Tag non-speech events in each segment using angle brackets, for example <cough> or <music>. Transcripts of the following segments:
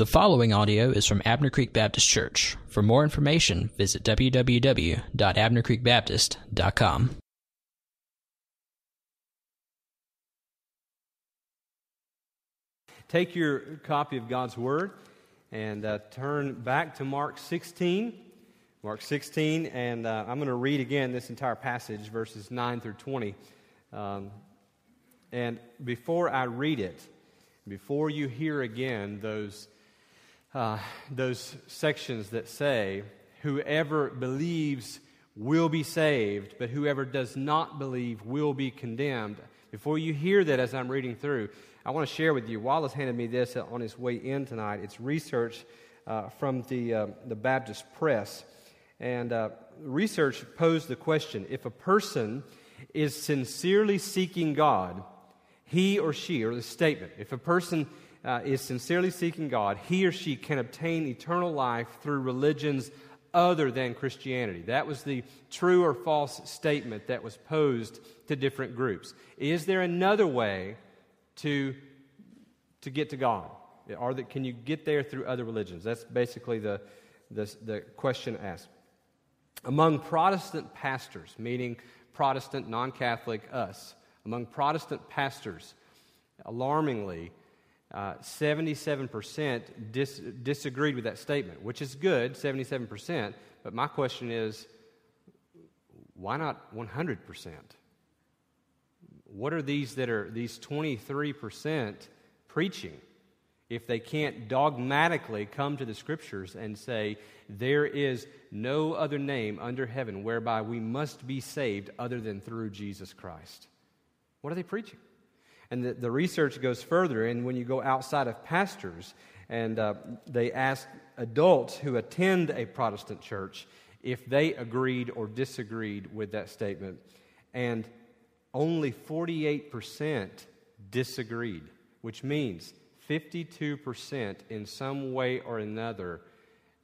The following audio is from Abner Creek Baptist Church. For more information, visit www.abnercreekbaptist.com. Take your copy of God's Word and uh, turn back to Mark 16. Mark 16, and uh, I'm going to read again this entire passage, verses 9 through 20. Um, and before I read it, before you hear again those uh, those sections that say, Whoever believes will be saved, but whoever does not believe will be condemned. Before you hear that as I'm reading through, I want to share with you. Wallace handed me this on his way in tonight. It's research uh, from the, uh, the Baptist Press. And uh, research posed the question if a person is sincerely seeking God, he or she, or the statement, if a person uh, is sincerely seeking God, he or she can obtain eternal life through religions other than Christianity. That was the true or false statement that was posed to different groups. Is there another way to, to get to God? Are there, can you get there through other religions? That's basically the, the, the question asked. Among Protestant pastors, meaning Protestant, non Catholic, us, among Protestant pastors, alarmingly, uh, 77% dis- disagreed with that statement, which is good, 77%. But my question is why not 100%? What are these that are these 23% preaching if they can't dogmatically come to the scriptures and say, there is no other name under heaven whereby we must be saved other than through Jesus Christ? What are they preaching? And the, the research goes further, and when you go outside of pastors, and uh, they ask adults who attend a Protestant church if they agreed or disagreed with that statement, and only 48% disagreed, which means 52% in some way or another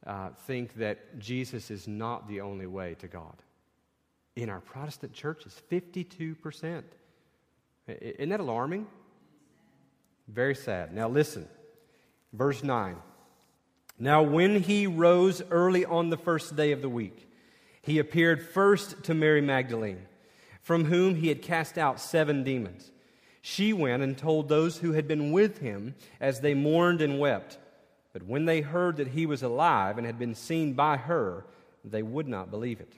uh, think that Jesus is not the only way to God. In our Protestant churches, 52%. Isn't that alarming? Very sad. Now listen, verse 9. Now, when he rose early on the first day of the week, he appeared first to Mary Magdalene, from whom he had cast out seven demons. She went and told those who had been with him as they mourned and wept. But when they heard that he was alive and had been seen by her, they would not believe it.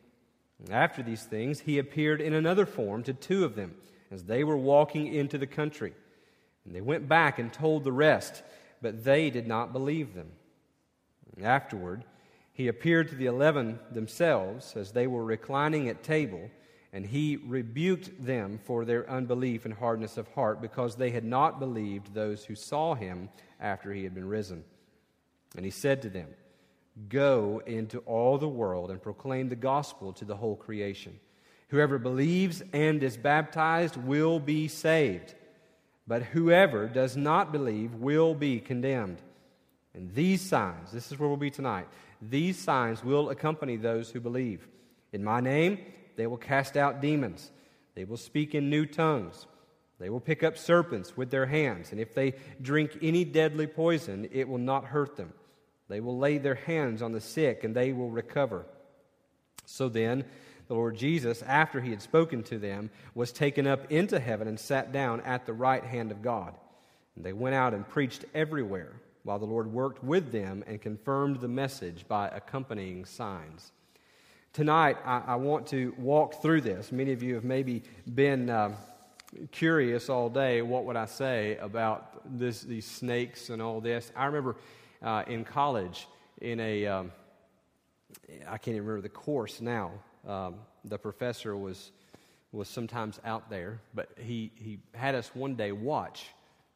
After these things, he appeared in another form to two of them as they were walking into the country. And they went back and told the rest, but they did not believe them. And afterward, he appeared to the eleven themselves as they were reclining at table, and he rebuked them for their unbelief and hardness of heart, because they had not believed those who saw him after he had been risen. And he said to them, Go into all the world and proclaim the gospel to the whole creation. Whoever believes and is baptized will be saved, but whoever does not believe will be condemned. And these signs, this is where we'll be tonight, these signs will accompany those who believe. In my name, they will cast out demons, they will speak in new tongues. They will pick up serpents with their hands, and if they drink any deadly poison, it will not hurt them. They will lay their hands on the sick, and they will recover. So then, the Lord Jesus, after he had spoken to them, was taken up into heaven and sat down at the right hand of God. And they went out and preached everywhere, while the Lord worked with them and confirmed the message by accompanying signs. Tonight, I, I want to walk through this. Many of you have maybe been uh, curious all day what would I say about this, these snakes and all this. I remember uh, in college, in a um, I can't even remember the course now, um, the professor was, was sometimes out there, but he, he had us one day watch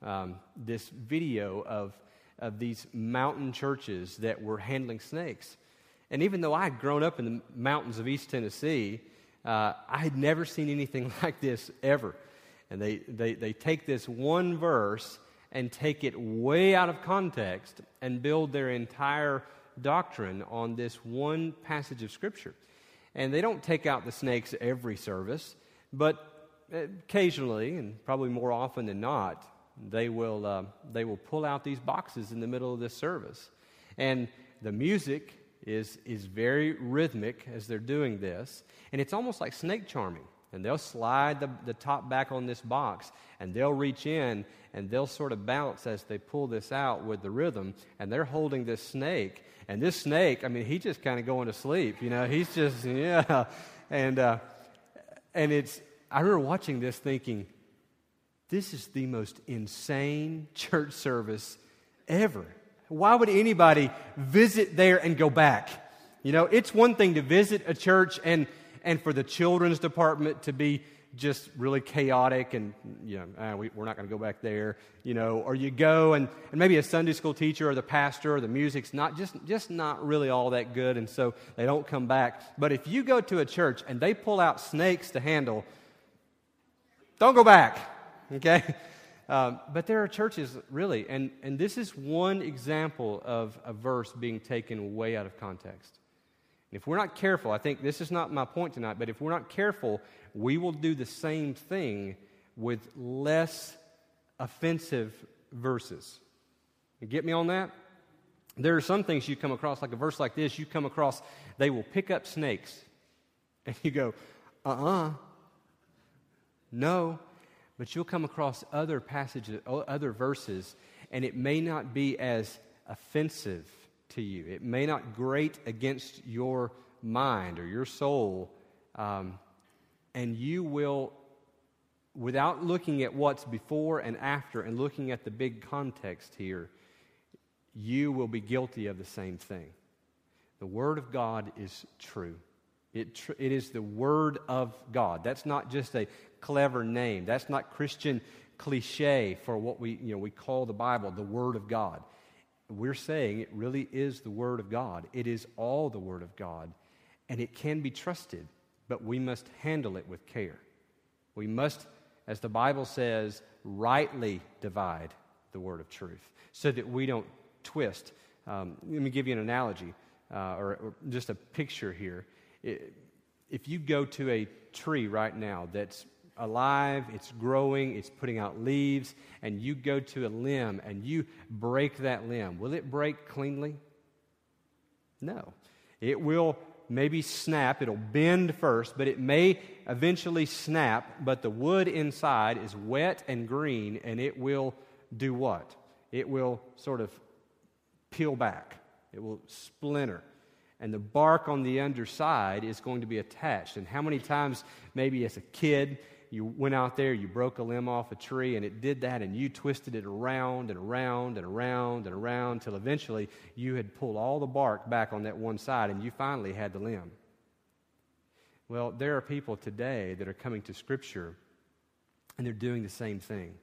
um, this video of, of these mountain churches that were handling snakes. And even though I had grown up in the mountains of East Tennessee, uh, I had never seen anything <laughs> like this ever. And they, they, they take this one verse and take it way out of context and build their entire doctrine on this one passage of Scripture. And they don't take out the snakes every service, but occasionally, and probably more often than not, they will, uh, they will pull out these boxes in the middle of this service. And the music is, is very rhythmic as they're doing this. And it's almost like snake charming. And they'll slide the, the top back on this box and they'll reach in and they'll sort of bounce as they pull this out with the rhythm. And they're holding this snake. And this snake, I mean, he's just kind of going to sleep. You know, he's just, <laughs> yeah. And, uh, and it's, I remember watching this thinking, this is the most insane church service ever. Why would anybody visit there and go back? You know, it's one thing to visit a church and, and for the children's department to be just really chaotic and, you know, ah, we, are not going to go back there, you know, or you go and, and maybe a Sunday school teacher or the pastor or the music's not just, just not really all that good and so they don't come back. But if you go to a church and they pull out snakes to handle, don't go back, <laughs> okay? Um, but there are churches, really, and, and this is one example of a verse being taken way out of context. If we're not careful, I think this is not my point tonight, but if we're not careful, we will do the same thing with less offensive verses. You get me on that? There are some things you come across, like a verse like this, you come across, they will pick up snakes. <laughs> And you go, uh uh-uh. uh No but you'll come across other passages, other verses, and it may not be as offensive to you. It may not grate against your mind or your soul. Um, and you will, without looking at what's before and after and looking at the big context here, you will be guilty of the same thing. The Word of God is true. It, tr- it is the Word of God. That's not just a clever name. That's not Christian cliche for what we, you know, we call the Bible the Word of God. We're saying it really is the Word of God. It is all the Word of God, and it can be trusted, but we must handle it with care. We must, as the Bible says, rightly divide the Word of truth so that we don't twist. Um, let me give you an analogy uh, or, or just a picture here. It, if you go to a tree right now that's alive, it's growing, it's putting out leaves, and you go to a limb and you break that limb, will it break cleanly? No. It will maybe snap, it'll bend first, but it may eventually snap, but the wood inside is wet and green, and it will do what? It will sort of peel back, it will splinter and the bark on the underside is going to be attached. And how many times, maybe as a kid, you went out there, you broke a limb off a tree, and it did that, and you twisted it around and around and around and around till eventually you had pulled all the bark back on that one side, and you finally had the limb. Well, there are people today that are coming to Scripture, and they're doing the same thing.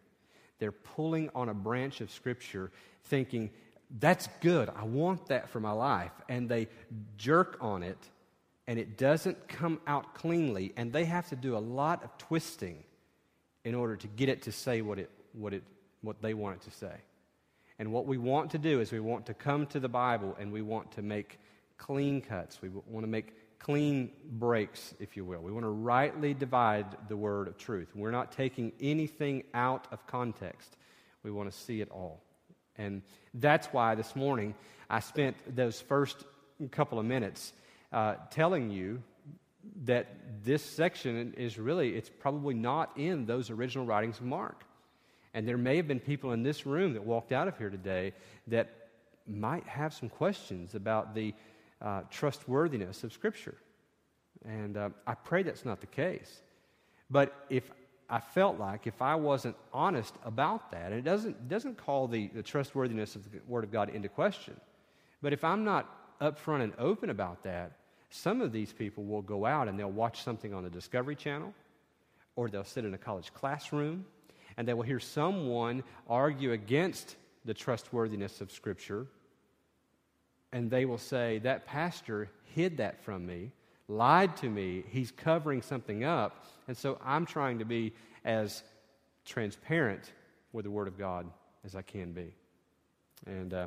They're pulling on a branch of Scripture, thinking, that's good. I want that for my life. And they jerk on it and it doesn't come out cleanly, and they have to do a lot of twisting in order to get it to say what, it, what, it, what they want it to say. And what we want to do is we want to come to the Bible and we want to make clean cuts. We want to make clean breaks, if you will. We want to rightly divide the word of truth. We're not taking anything out of context, we want to see it all. And that's why this morning I spent those first couple of minutes uh, telling you that this section is really, it's probably not in those original writings of Mark. And there may have been people in this room that walked out of here today that might have some questions about the uh, trustworthiness of Scripture. And uh, I pray that's not the case. But if I felt like if I wasn't honest about that, and it doesn't, doesn't call the, the trustworthiness of the Word of God into question, but if I'm not upfront and open about that, some of these people will go out and they'll watch something on the Discovery Channel, or they'll sit in a college classroom, and they will hear someone argue against the trustworthiness of Scripture, and they will say, That pastor hid that from me lied to me. He's covering something up. And so I'm trying to be as transparent with the Word of God as I can be. And uh,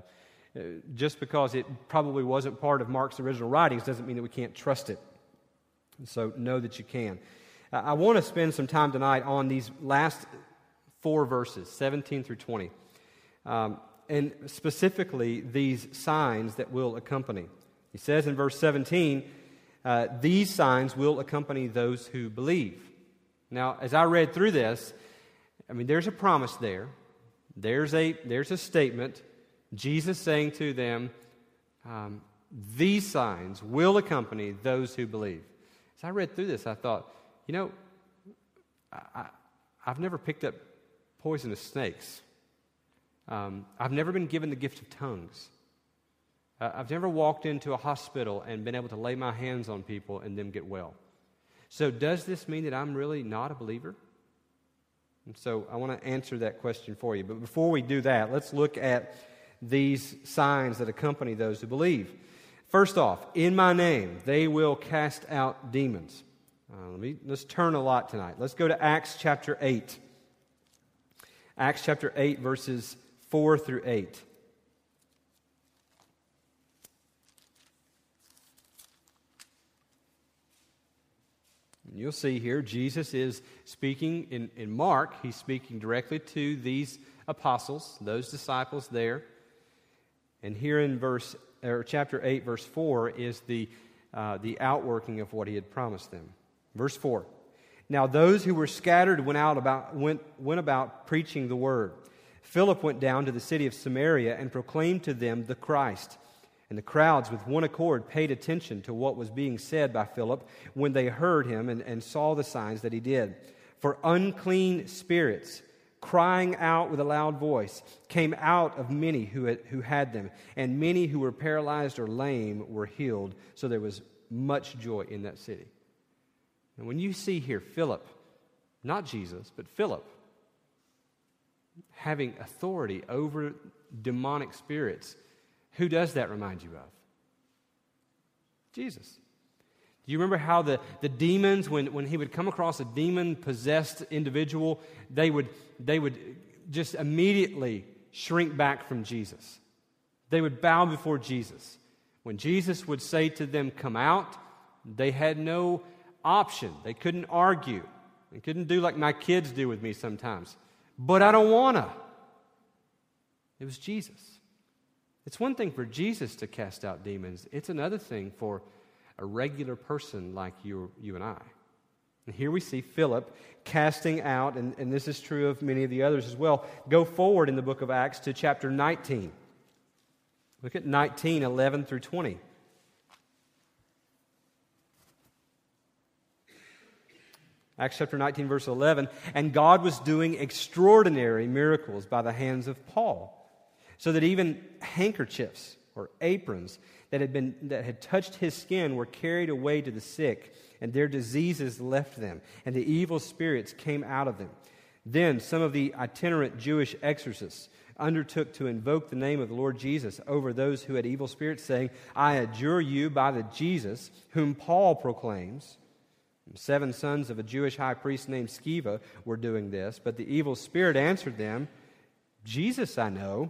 just because it probably wasn't part of Mark's original writings doesn't mean that we can't trust it. So know that you can. Uh, I want to spend some time tonight on these last four verses, 17 through 20. Um, and specifically, these signs that will accompany. He says in verse 17, uh, These signs will accompany those who believe. Now, as I read through this, I mean, there's a promise there. There's a, there's a statement. Jesus saying to them, um, These signs will accompany those who believe. As I read through this, I thought, you know, I, have never picked up poisonous snakes. Um, I've never been given the gift of tongues. Uh, I've never walked into a hospital and been able to lay my hands on people and them get well. So, does this mean that I'm really not a believer? And so, I want to answer that question for you. But before we do that, let's look at these signs that accompany those who believe. First off, in my name, they will cast out demons. Uh, let me, let's turn a lot tonight. Let's go to Acts chapter 8. Acts chapter 8, verses 4 through 8. You'll see here, Jesus is speaking in, in Mark, he's speaking directly to these apostles, those disciples there. And here in verse, or chapter 8, verse 4, is the, uh, the outworking of what he had promised them. Verse 4. Now those who were scattered went, out about, went, went about preaching the word. Philip went down to the city of Samaria and proclaimed to them the Christ. And the crowds, with one accord, paid attention to what was being said by Philip when they heard him and, and saw the signs that he did. For unclean spirits, crying out with a loud voice, came out of many who had, who had them, and many who were paralyzed or lame were healed. So there was much joy in that city. And when you see here Philip, not Jesus, but Philip, having authority over demonic spirits, who does that remind you of? Jesus. Do you remember how the, the demons, when, when he would come across a demon possessed individual, they would, they would just immediately shrink back from Jesus? They would bow before Jesus. When Jesus would say to them, Come out, they had no option. They couldn't argue. They couldn't do like my kids do with me sometimes. But I don't want to. It was Jesus. It's one thing for Jesus to cast out demons, it's another thing for a regular person like you, you and I. And here we see Philip casting out, and, and this is true of many of the others as well. Go forward in the book of Acts to chapter 19. Look at 19, 11 through 20. Acts chapter 19, verse 11. And God was doing extraordinary miracles by the hands of Paul, so that even handkerchiefs or aprons that had, been, that had touched his skin were carried away to the sick, and their diseases left them, and the evil spirits came out of them. Then some of the itinerant Jewish exorcists undertook to invoke the name of the Lord Jesus over those who had evil spirits, saying, I adjure you by the Jesus whom Paul proclaims. Seven sons of a Jewish high priest named Sceva were doing this, but the evil spirit answered them, Jesus I know,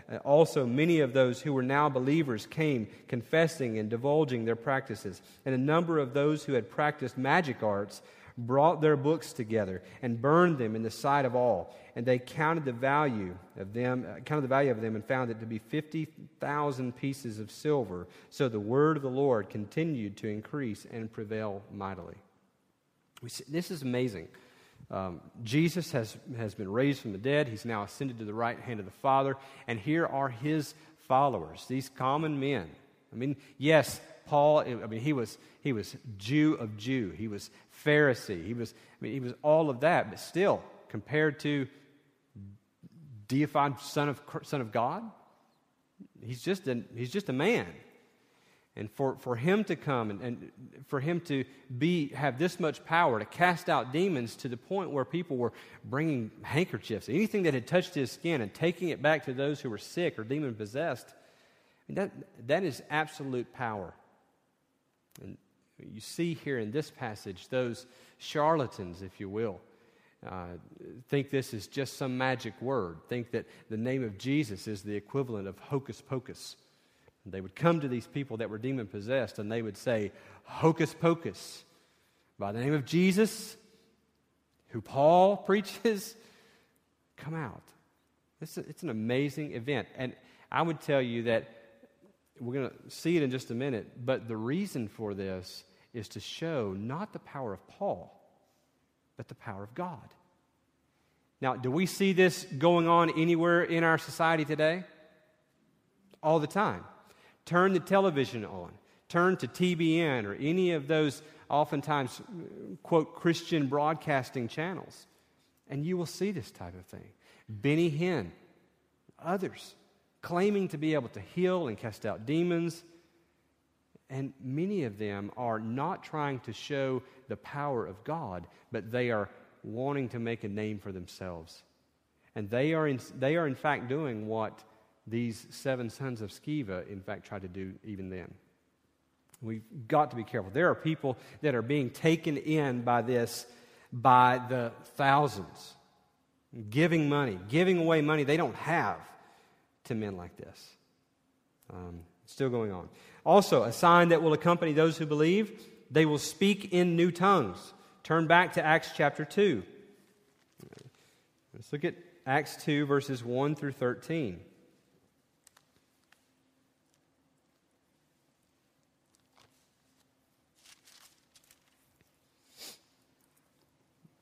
Also, many of those who were now believers came, confessing and divulging their practices. And a number of those who had practiced magic arts brought their books together and burned them in the sight of all. And they counted the value of them, uh, counted the value of them, and found it to be fifty thousand pieces of silver. So the word of the Lord continued to increase and prevail mightily. See, this is amazing. Um, Jesus has, has been raised from the dead. He's now ascended to the right hand of the Father. And here are his followers, these common men. I mean, yes, Paul, I mean, he was, he was Jew of Jew. He was Pharisee. He was, I mean, he was all of that. But still, compared to deified son of, son of God, he's just, a, he's just a man. And for, for him to come and, and for him to be, have this much power to cast out demons to the point where people were bringing handkerchiefs, anything that had touched his skin, and taking it back to those who were sick or demon possessed, that, that is absolute power. And you see here in this passage those charlatans, if you will, uh, think this is just some magic word, think that the name of Jesus is the equivalent of hocus pocus. They would come to these people that were demon possessed and they would say, Hocus pocus, by the name of Jesus, who Paul <laughs> preaches, come out. It's, a, it's an amazing event. And I would tell you that we're going to see it in just a minute, but the reason for this is to show not the power of Paul, but the power of God. Now, do we see this going on anywhere in our society today? All the time. Turn the television on, turn to TBN or any of those oftentimes, quote, Christian broadcasting channels, and you will see this type of thing. Benny Hinn, others claiming to be able to heal and cast out demons. And many of them are not trying to show the power of God, but they are wanting to make a name for themselves. And they are in, they are in fact doing what these seven sons of Sceva, in fact, tried to do even then. We've got to be careful. There are people that are being taken in by this by the thousands, giving money, giving away money they don't have to men like this. Um, still going on. Also, a sign that will accompany those who believe they will speak in new tongues. Turn back to Acts chapter 2. Let's look at Acts 2, verses 1 through 13.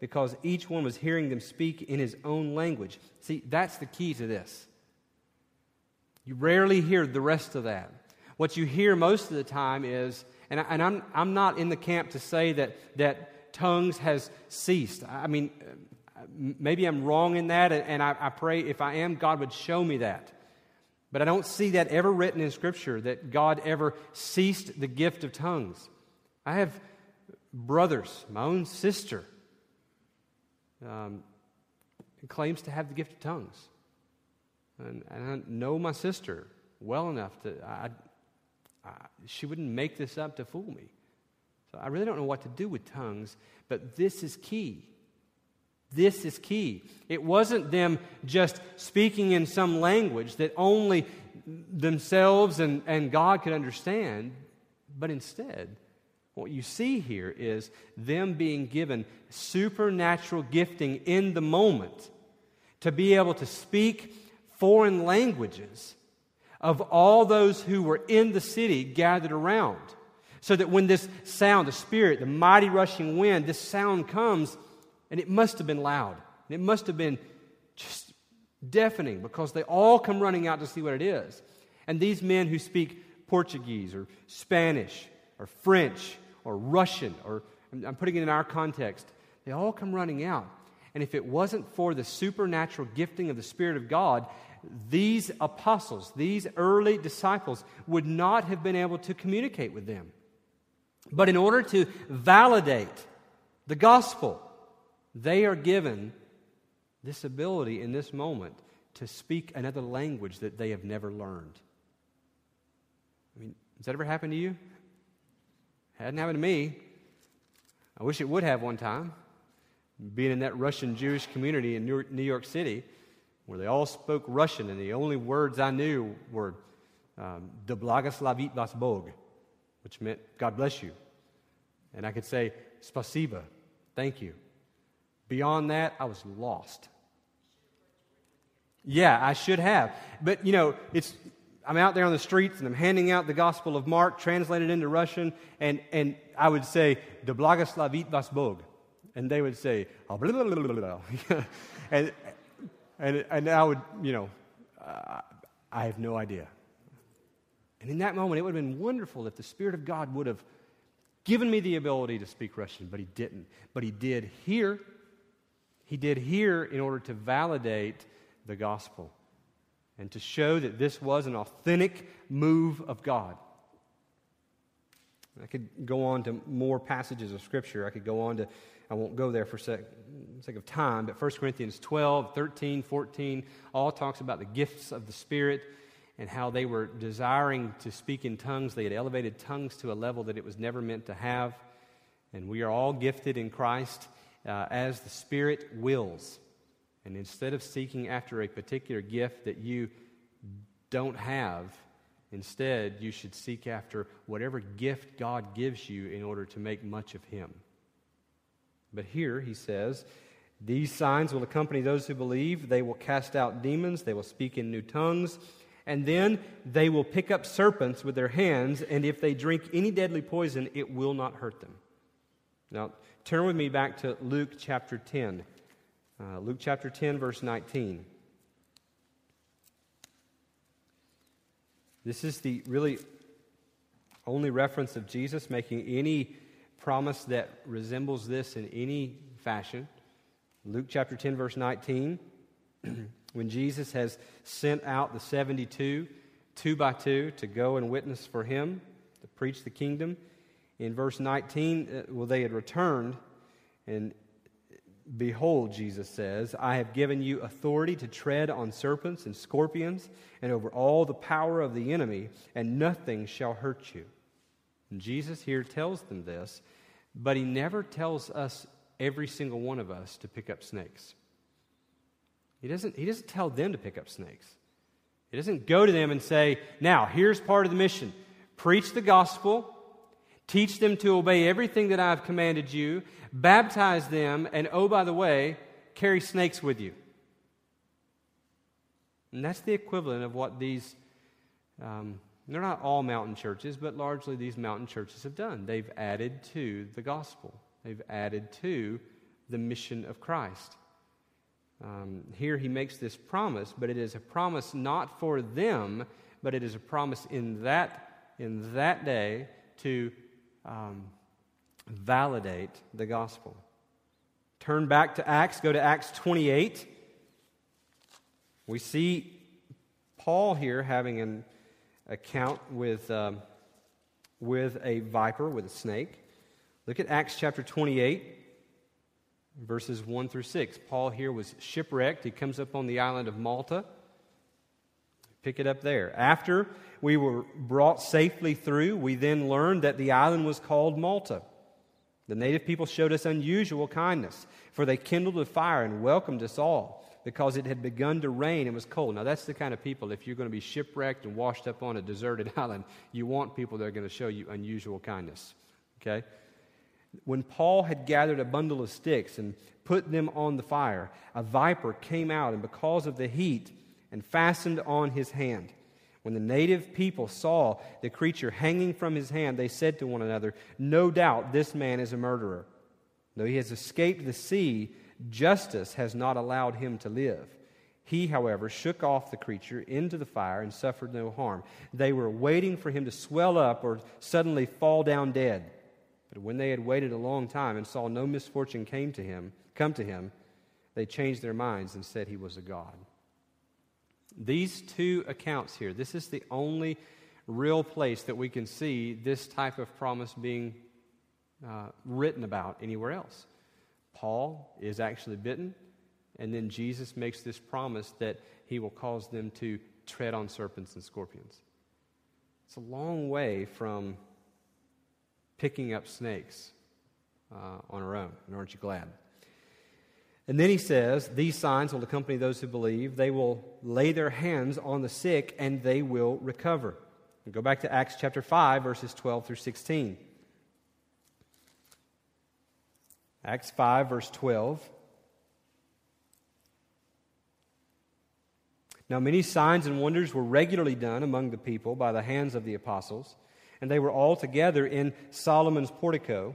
because each one was hearing them speak in his own language. See, that's the key to this. You rarely hear the rest of that. What you hear most of the time is, and, I, am I'm not in the camp to say that, that tongues has ceased. I mean, uh, maybe I'm wrong in that, and I, I pray if I am, God would show me that. But I don't see that ever written in Scripture that God ever ceased the gift of tongues. I have brothers, my own sister, um, claims to have the gift of tongues. And, and I know my sister well enough to, I, I, she wouldn't make this up to fool me. So I really don't know what to do with tongues, but this is key. This is key. It wasn't them just speaking in some language that only themselves and, and God could understand, but instead, what you see here is them being given supernatural gifting in the moment to be able to speak foreign languages of all those who were in the city gathered around. So that when this sound, the Spirit, the mighty rushing wind, this sound comes, and it must have been loud. And it must have been just deafening because they all come running out to see what it is. And these men who speak Portuguese or Spanish or French or Russian, or I'm putting it in our context, they all come running out. And if it wasn't for the supernatural gifting of the Spirit of God, these apostles, these early disciples, would not have been able to communicate with them. But in order to validate the gospel, they are given this ability in this moment to speak another language that they have never learned. I mean, has that ever happened to you? Hadn't happened to me. I wish it would have one time. Being in that Russian Jewish community in New York City, where they all spoke Russian, and the only words I knew were um, "De blagoslavit vas Bog," which meant "God bless you," and I could say "Spasiba," thank you. Beyond that, I was lost. Yeah, I should have, but you know, it's I'm out there on the streets and I'm handing out the Gospel of Mark translated into Russian, and, and I would say, De blagoslavit vas Bog. And they would say, oh, blah, blah, blah, <laughs> and, and, and I would, you know, uh, I have no idea. And in that moment, it would have been wonderful if the Spirit of God would have given me the ability to speak Russian, but he didn't. But he did here. He did here in order to validate the gospel and to show that this was an authentic move of God. I could go on to more passages of Scripture. I could go on to, I won't go there for sake, sake of time, but 1 Corinthians 12, 13, 14 all talks about the gifts of the Spirit and how they were desiring to speak in tongues. They had elevated tongues to a level that it was never meant to have. And we are all gifted in Christ uh, as the Spirit wills. And instead of seeking after a particular gift that you don't have, instead you should seek after whatever gift God gives you in order to make much of Him. But here he says, These signs will accompany those who believe. They will cast out demons, they will speak in new tongues and then they will pick up serpents with their hands, and if they drink any deadly poison, it will not hurt them. Now, turn with me back to Luke chapter 10. Uh, Luke chapter 10, verse 19. This is the really only reference of Jesus making any promise that resembles this in any fashion. Luke chapter 10, verse 19. <clears throat> when Jesus has sent out the 72, two by two, to go and witness for him, to preach the kingdom. In verse 19, uh, well, they had returned, and behold, Jesus says, I have given you authority to tread on serpents and scorpions and over all the power of the enemy, and nothing shall hurt you. And Jesus here tells them this, but he never tells us, every single one of us, to pick up snakes. He doesn't, he doesn't tell them to pick up snakes. He doesn't go to them and say, Now, here's part of the mission preach the gospel, teach them to obey everything that I've commanded you, baptize them, and oh, by the way, carry snakes with you. And that's the equivalent of what these, um, they're not all mountain churches, but largely these mountain churches have done. They've added to the gospel, they've added to the mission of Christ. Um, here he makes this promise, but it is a promise not for them, but it is a promise in that, in that day to um, validate the gospel. Turn back to Acts, go to Acts 28. We see Paul here having an account with, um, with a viper, with a snake. Look at Acts chapter 28 verses 1 through 6. Paul here was shipwrecked. He comes up on the island of Malta. Pick it up there. After we were brought safely through, we then learned that the island was called Malta. The native people showed us unusual kindness, for they kindled a fire and welcomed us all because it had begun to rain and was cold. Now, that's the kind of people, if you're going to be shipwrecked and washed up on a deserted <laughs> island, you want people that are going to show you unusual kindness. Okay? When Paul had gathered a bundle of sticks and put them on the fire, a viper came out, and because of the heat, and fastened on his hand. When the native people saw the creature hanging from his hand, they said to one another, No doubt this man is a murderer. Though he has escaped the sea, justice has not allowed him to live. He, however, shook off the creature into the fire and suffered no harm. They were waiting for him to swell up or suddenly fall down dead. But when they had waited a long time and saw no misfortune came to him, come to him, they changed their minds and said he was a god. These two accounts here, this is the only real place that we can see this type of promise being uh, written about anywhere else. Paul is actually bitten, and then Jesus makes this promise that he will cause them to tread on serpents and scorpions. It's a long way from picking up snakes uh, on our own. And aren't you glad? And then he says, These signs will accompany those who believe. They will lay their hands on the sick and they will recover. And go back to Acts chapter 5, verses 12 through 16. Acts 5, verse 12. Now, many signs and wonders were regularly done among the people by the hands of the apostles and they were all together in Solomon's portico.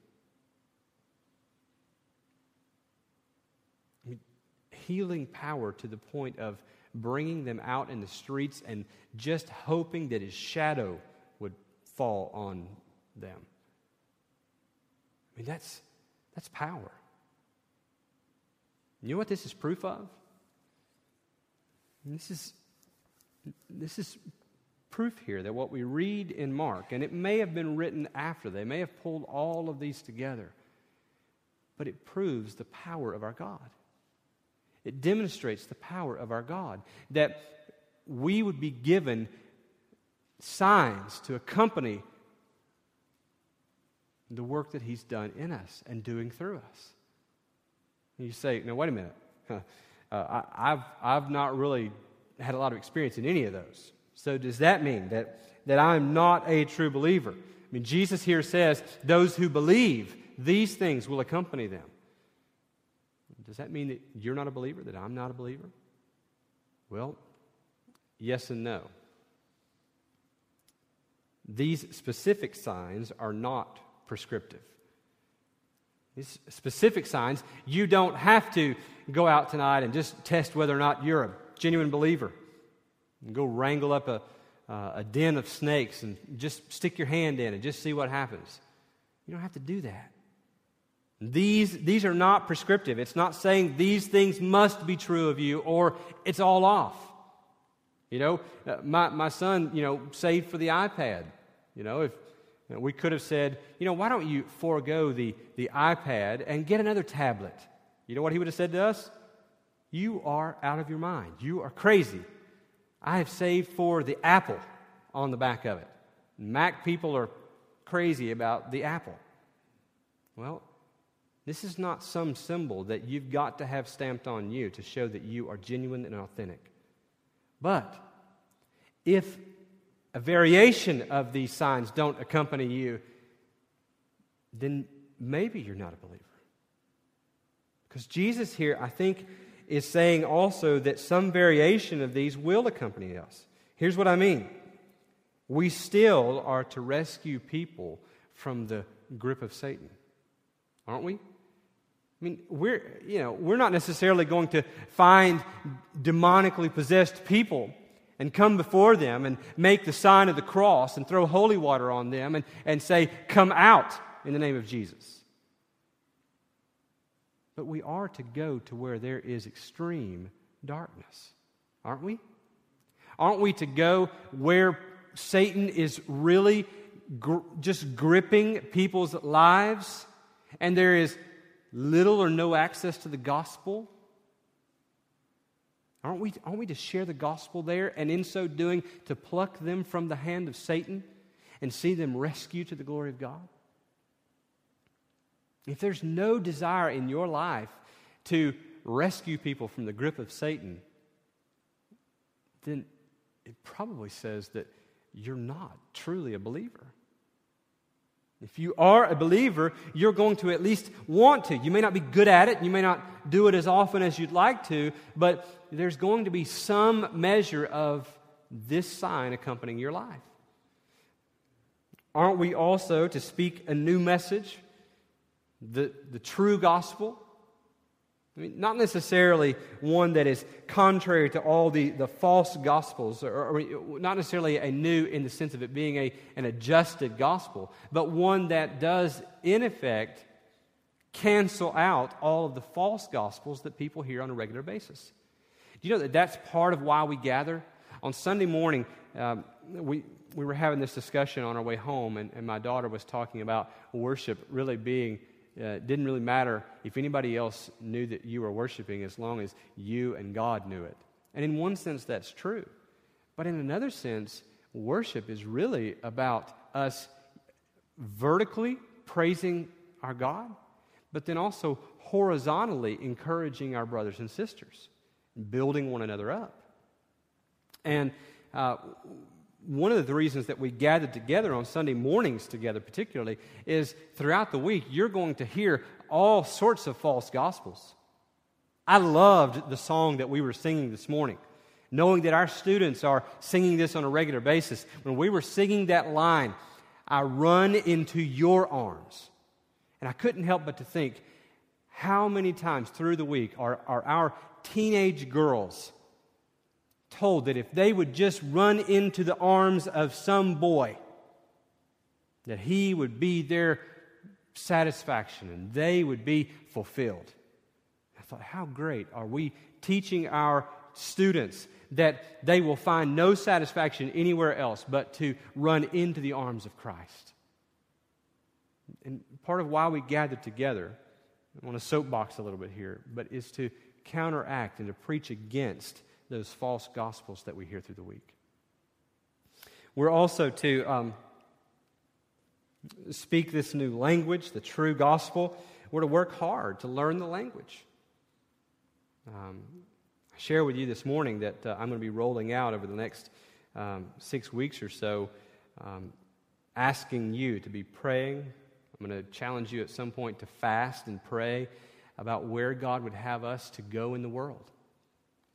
Healing power to the point of bringing them out in the streets and just hoping that his shadow would fall on them. I mean, that's, that's power. You know what this is proof of? This is, this is proof here that what we read in Mark, and it may have been written after, they may have pulled all of these together, but it proves the power of our God. It demonstrates the power of our God. That we would be given signs to accompany the work that He's done in us and doing through us. And you say, now, wait a minute. Uh, I, have I've not really had a lot of experience in any of those. So, does that mean that, that I'm not a true believer? I mean, Jesus here says, those who believe, these things will accompany them. Does that mean that you're not a believer, that I'm not a believer? Well, yes and no. These specific signs are not prescriptive. These specific signs, you don't have to go out tonight and just test whether or not you're a genuine believer. And go wrangle up a, uh, a den of snakes and just stick your hand in and just see what happens. You don't have to do that. These, these are not prescriptive. It's not saying these things must be true of you or it's all off. You know, uh, my, my son, you know, saved for the iPad. You know, if you know, we could have said, you know, why don't you forego the, the iPad and get another tablet? You know what he would have said to us? You are out of your mind. You are crazy. I have saved for the Apple on the back of it. Mac people are crazy about the Apple. Well, this is not some symbol that you've got to have stamped on you to show that you are genuine and authentic. But if a variation of these signs don't accompany you, then maybe you're not a believer. Because Jesus here, I think, is saying also that some variation of these will accompany us. Here's what I mean we still are to rescue people from the grip of Satan, aren't we? I mean, we're, you know, we're not necessarily going to find demonically possessed people and come before them and make the sign of the cross and throw holy water on them and, and say, Come out in the name of Jesus. But we are to go to where there is extreme darkness, aren't we? Aren't we to go where Satan is really gr- just gripping people's lives and there is little or no access to the gospel? Aren't we, aren't we to share the gospel there and in so doing to pluck them from the hand of Satan and see them rescued to the glory of God? If there's no desire in your life to rescue people from the grip of Satan, then it probably says that you're not truly a believer. If you are a believer, you're going to at least want to. You may not be good at it, you may not do it as often as you'd like to, but there's going to be some measure of this sign accompanying your life. Aren't we also to speak a new message, the, the true gospel? I mean, not necessarily one that is contrary to all the, the false gospels, or, or, not necessarily a new in the sense of it being a, an adjusted gospel, but one that does, in effect, cancel out all of the false gospels that people hear on a regular basis. Do you know that that's part of why we gather? On Sunday morning, um, we, we were having this discussion on our way home, and, and my daughter was talking about worship really being uh, it didn't really matter if anybody else knew that you were worshiping as long as you and God knew it. And in one sense, that's true. But in another sense, worship is really about us vertically praising our God, but then also horizontally encouraging our brothers and sisters, building one another up. And uh, one of the reasons that we gathered together on Sunday mornings together, particularly, is throughout the week, you're going to hear all sorts of false gospels. I loved the song that we were singing this morning, knowing that our students are singing this on a regular basis. When we were singing that line, I run into your arms. And I couldn't help but to think, how many times through the week are, are our teenage girls told that if they would just run into the arms of some boy, that he would be their satisfaction and they would be fulfilled. I thought, how great are we teaching our students that they will find no satisfaction anywhere else but to run into the arms of Christ? And part of why we gather together, I want to soapbox a little bit here, but is to counteract and to preach against those false gospels that we hear through the week. We're also to um, speak this new language, the true gospel. We're to work hard to learn the language. Um, I share with you this morning that uh, I'm going to be rolling out over the next um, six weeks or so, um, asking you to be praying. I'm going to challenge you at some point to fast and pray about where God would have us to go in the world.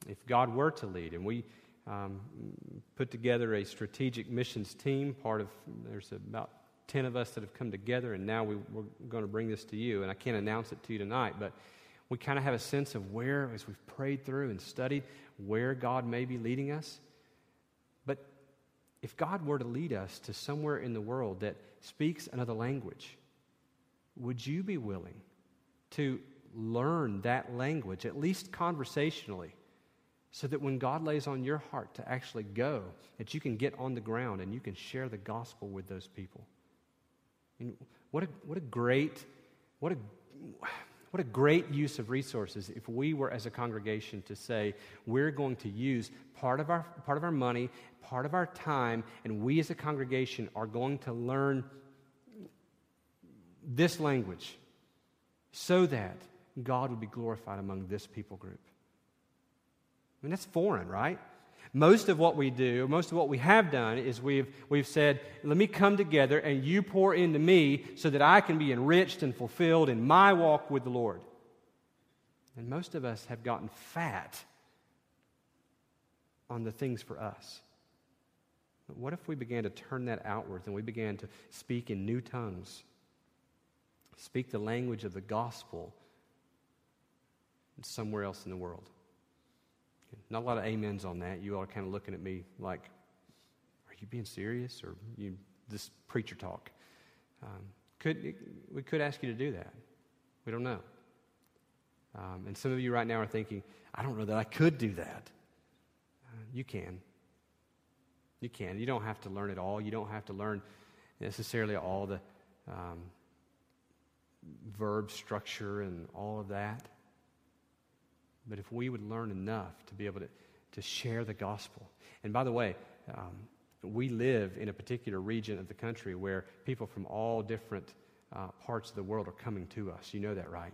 If God were to lead, and we um, put together a strategic missions team, part of, there's about 10 of us that have come together, and now we, are going to bring this to you. And I can't announce it to you tonight, but we kind of have a sense of where, as we've prayed through and studied, where God may be leading us. But if God were to lead us to somewhere in the world that speaks another language, would you be willing to learn that language, at least conversationally, so that when God lays on your heart to actually go, that you can get on the ground and you can share the gospel with those people? And what a, what a great, what a, what a great use of resources if we were as a congregation to say we're going to use part of our part of our money, part of our time, and we as a congregation are going to learn this language so that God would be glorified among this people group. Mean, that's foreign, right? Most of what we do, most of what we have done, is we've, we've said, let me come together and you pour into me so that I can be enriched and fulfilled in my walk with the Lord. And most of us have gotten fat on the things for us. But what if we began to turn that outwards and we began to speak in new tongues, speak the language of the gospel somewhere else in the world? Not a lot of amens on that. You all are kind of looking at me like, are you being serious or you this preacher talk? Um, could, we could ask you to do that. We don't know. Um, and some of you right now are thinking, I don't know that I could do that. Uh, you can. You can. You don't have to learn it all. You don't have to learn necessarily all the um, verb structure and all of that. But if we would learn enough to be able to, to share the gospel. And by the way, um, we live in a particular region of the country where people from all different uh, parts of the world are coming to us. You know that, right?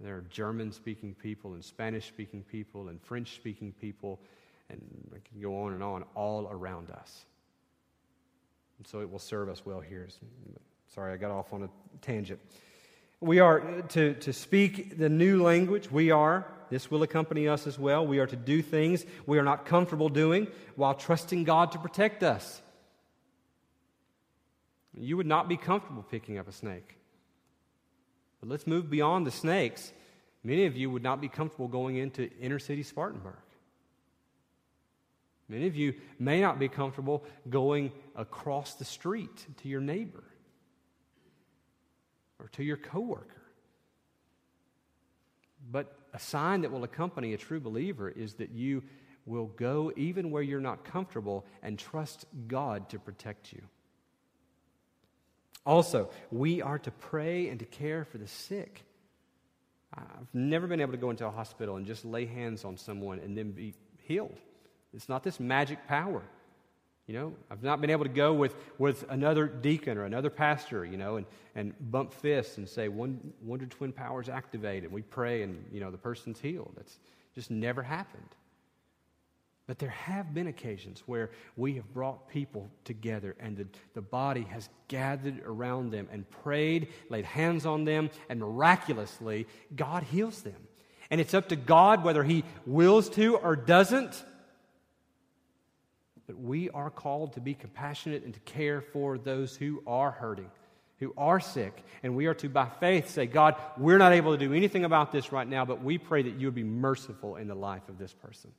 There are German speaking people, and Spanish speaking people, and French speaking people, and I can go on and on, all around us. And so it will serve us well here. Sorry, I got off on a tangent. We are uh, to, to speak the new language. We are, this will accompany us as well. We are to do things we are not comfortable doing while trusting God to protect us. You would not be comfortable picking up a snake. But let's move beyond the snakes. Many of you would not be comfortable going into inner city Spartanburg. Many of you may not be comfortable going across the street to your neighbor or to your coworker. But a sign that will accompany a true believer is that you will go even where you're not comfortable and trust God to protect you. Also, we are to pray and to care for the sick. I've never been able to go into a hospital and just lay hands on someone and then be healed. It's not this magic power. You know, I've not been able to go with, with another deacon or another pastor, you know, and, and bump fists and say, One, Wonder Twin Powers activated. We pray and, you know, the person's healed. That's just never happened. But there have been occasions where we have brought people together and the, the body has gathered around them and prayed, laid hands on them, and miraculously, God heals them. And it's up to God whether He wills to or doesn't. But we are called to be compassionate and to care for those who are hurting, who are sick. And we are to, by faith, say, God, we're not able to do anything about this right now, but we pray that you would be merciful in the life of this person.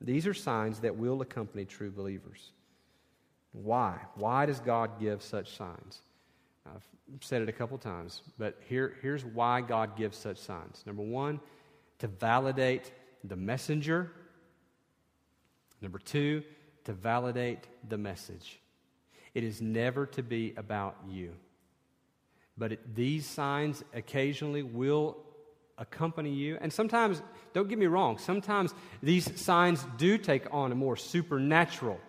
These are signs that will accompany true believers. Why? Why does God give such signs? I've said it a couple times, but here, here's why God gives such signs. Number one, to validate the messenger. Number two, to validate the message. It is never to be about you. But it, these signs occasionally will accompany you. And sometimes, don't get me wrong, sometimes these signs do take on a more supernatural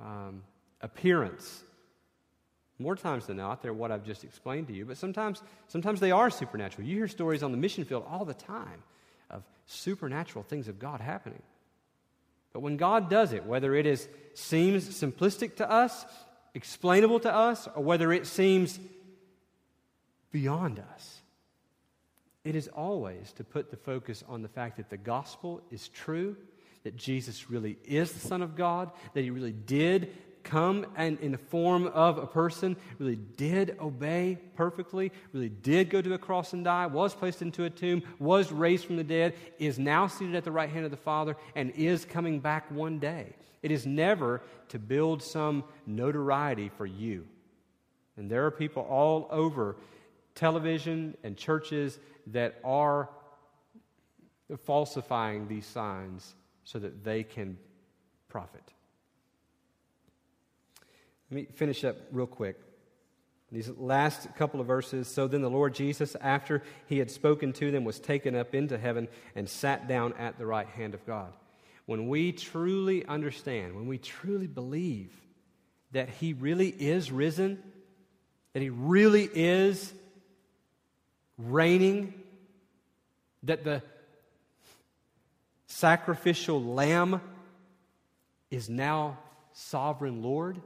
um, appearance. More times than not, they're what I've just explained to you, but sometimes, sometimes they are supernatural. You hear stories on the mission field all the time of supernatural things of God happening. But when God does it, whether it is, seems simplistic to us, explainable to us, or whether it seems beyond us, it is always to put the focus on the fact that the gospel is true, that Jesus really is the Son of God, that he really did come and in the form of a person, really did obey perfectly, really did go to a cross and die, was placed into a tomb, was raised from the dead, is now seated at the right hand of the Father, and is coming back one day. It is never to build some notoriety for you. And there are people all over television and churches that are falsifying these signs so that they can profit. Let me finish up real quick. These last couple of verses. So then the Lord Jesus, after he had spoken to them, was taken up into heaven and sat down at the right hand of God. When we truly understand, when we truly believe that he really is risen, that he really is reigning, that the sacrificial lamb is now sovereign Lord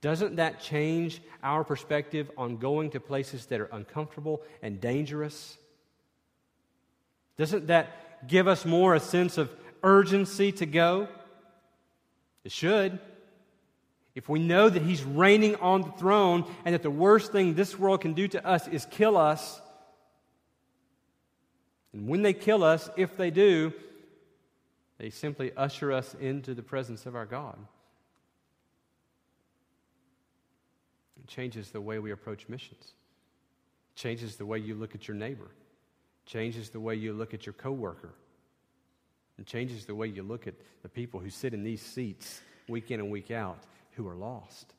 doesn't that change our perspective on going to places that are uncomfortable and dangerous? Doesn't that give us more a sense of urgency to go? It should. If we know that He's reigning on the throne and that the worst thing this world can do to us is kill us, and when they kill us, if they do, they simply usher us into the presence of our God. Changes the way we approach missions. Changes the way you look at your neighbor. Changes the way you look at your coworker. It changes the way you look at the people who sit in these seats week in and week out who are lost.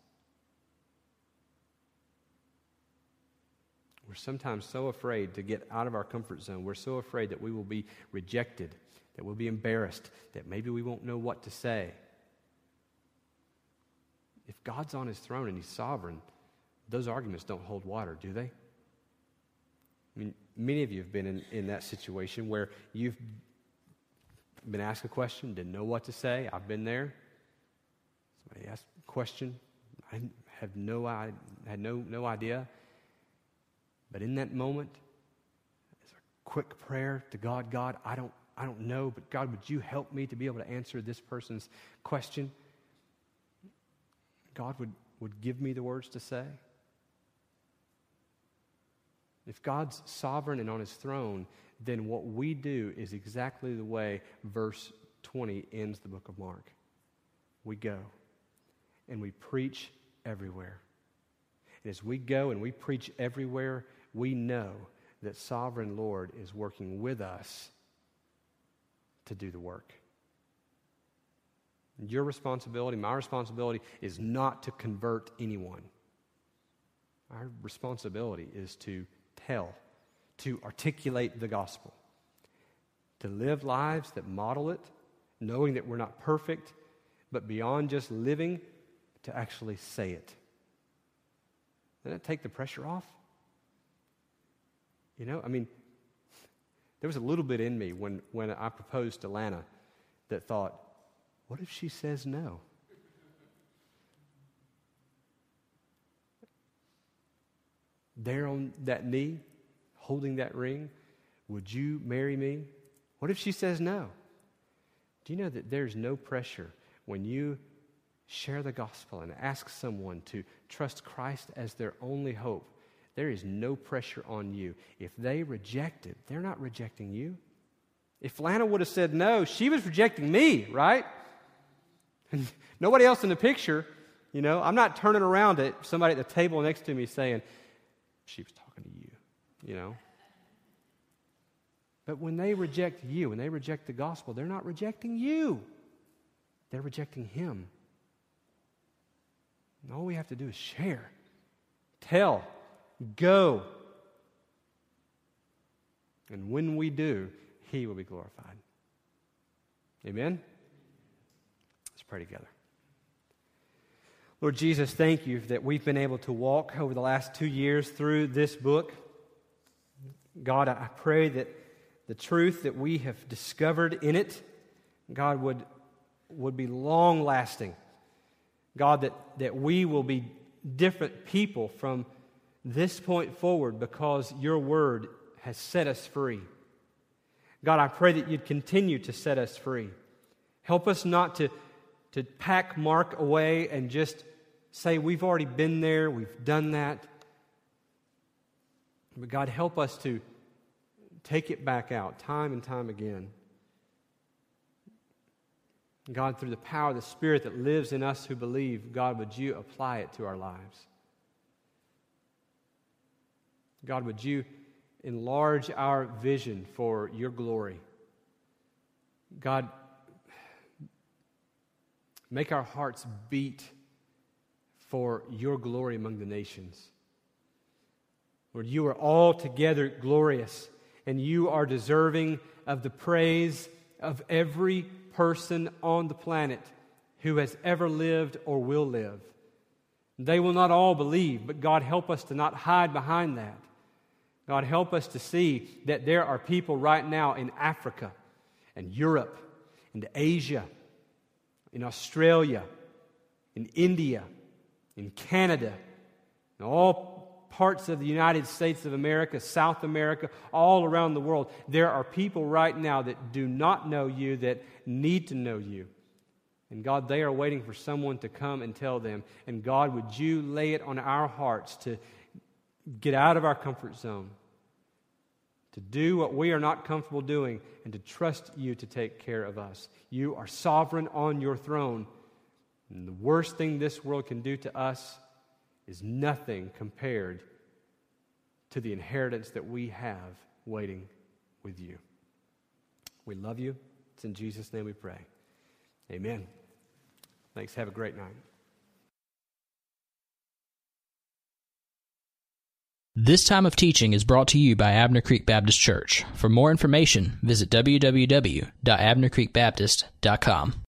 We're sometimes so afraid to get out of our comfort zone. We're so afraid that we will be rejected, that we'll be embarrassed, that maybe we won't know what to say. If God's on his throne and he's sovereign, those arguments don't hold water, do they? I mean, many of you have been in, in that situation where you've been asked a question, didn't know what to say. I've been there. Somebody asked a question, I had no, I had no, no idea. But in that moment, it's a quick prayer to God God, I don't, I don't know, but God, would you help me to be able to answer this person's question? God would, would give me the words to say. If God's sovereign and on his throne, then what we do is exactly the way verse 20 ends the book of Mark. We go and we preach everywhere. And as we go and we preach everywhere, we know that sovereign Lord is working with us to do the work. Your responsibility, my responsibility, is not to convert anyone. Our responsibility is to tell, to articulate the gospel, to live lives that model it, knowing that we're not perfect, but beyond just living, to actually say it. Doesn't take the pressure off? You know, I mean, there was a little bit in me when, when I proposed to Lana that thought, what if she says no? There on that knee, holding that ring? Would you marry me? What if she says no? Do you know that there's no pressure when you share the gospel and ask someone to trust Christ as their only hope? There is no pressure on you. If they reject it, they're not rejecting you. If Lana would have said no, she was rejecting me, right? Nobody else in the picture, you know, I'm not turning around at somebody at the table next to me saying, she was talking to you, you know. But when they reject you, when they reject the gospel, they're not rejecting you, they're rejecting Him. And all we have to do is share, tell, go. And when we do, He will be glorified. Amen? Let's pray together. Lord Jesus, thank you that we've been able to walk over the last two years through this book. God, I pray that the truth that we have discovered in it, God, would, would be long lasting. God, that, that we will be different people from this point forward because your word has set us free. God, I pray that you'd continue to set us free. Help us not to, to pack Mark away and just say, we've already been there, we've done that. But God, help us to take it back out time and time again. God, through the power of the Spirit that lives in us who believe, God, would you apply it to our lives? God, would you enlarge our vision for your glory? God, make our hearts beat for your glory among the nations. Lord, you are altogether glorious, and you are deserving of the praise of every person on the planet who has ever lived or will live. They will not all believe, but God, help us to not hide behind that. God, help us to see that there are people right now in Africa and Europe and Asia, in Australia, in India, in Canada, in all parts of the United States of America, South America, all around the world. There are people right now that do not know you that need to know you. And God, they are waiting for someone to come and tell them. And God, would you lay it on our hearts to get out of our comfort zone, to do what we are not comfortable doing, and to trust you to take care of us. You are sovereign on your throne. And the worst thing this world can do to us is nothing compared to the inheritance that we have waiting with you. We love you. It's in Jesus' name we pray. Amen. Thanks. Have a great night. This time of teaching is brought to you by Abner Creek Baptist Church. For more information, visit www.abnercreekbaptist.com.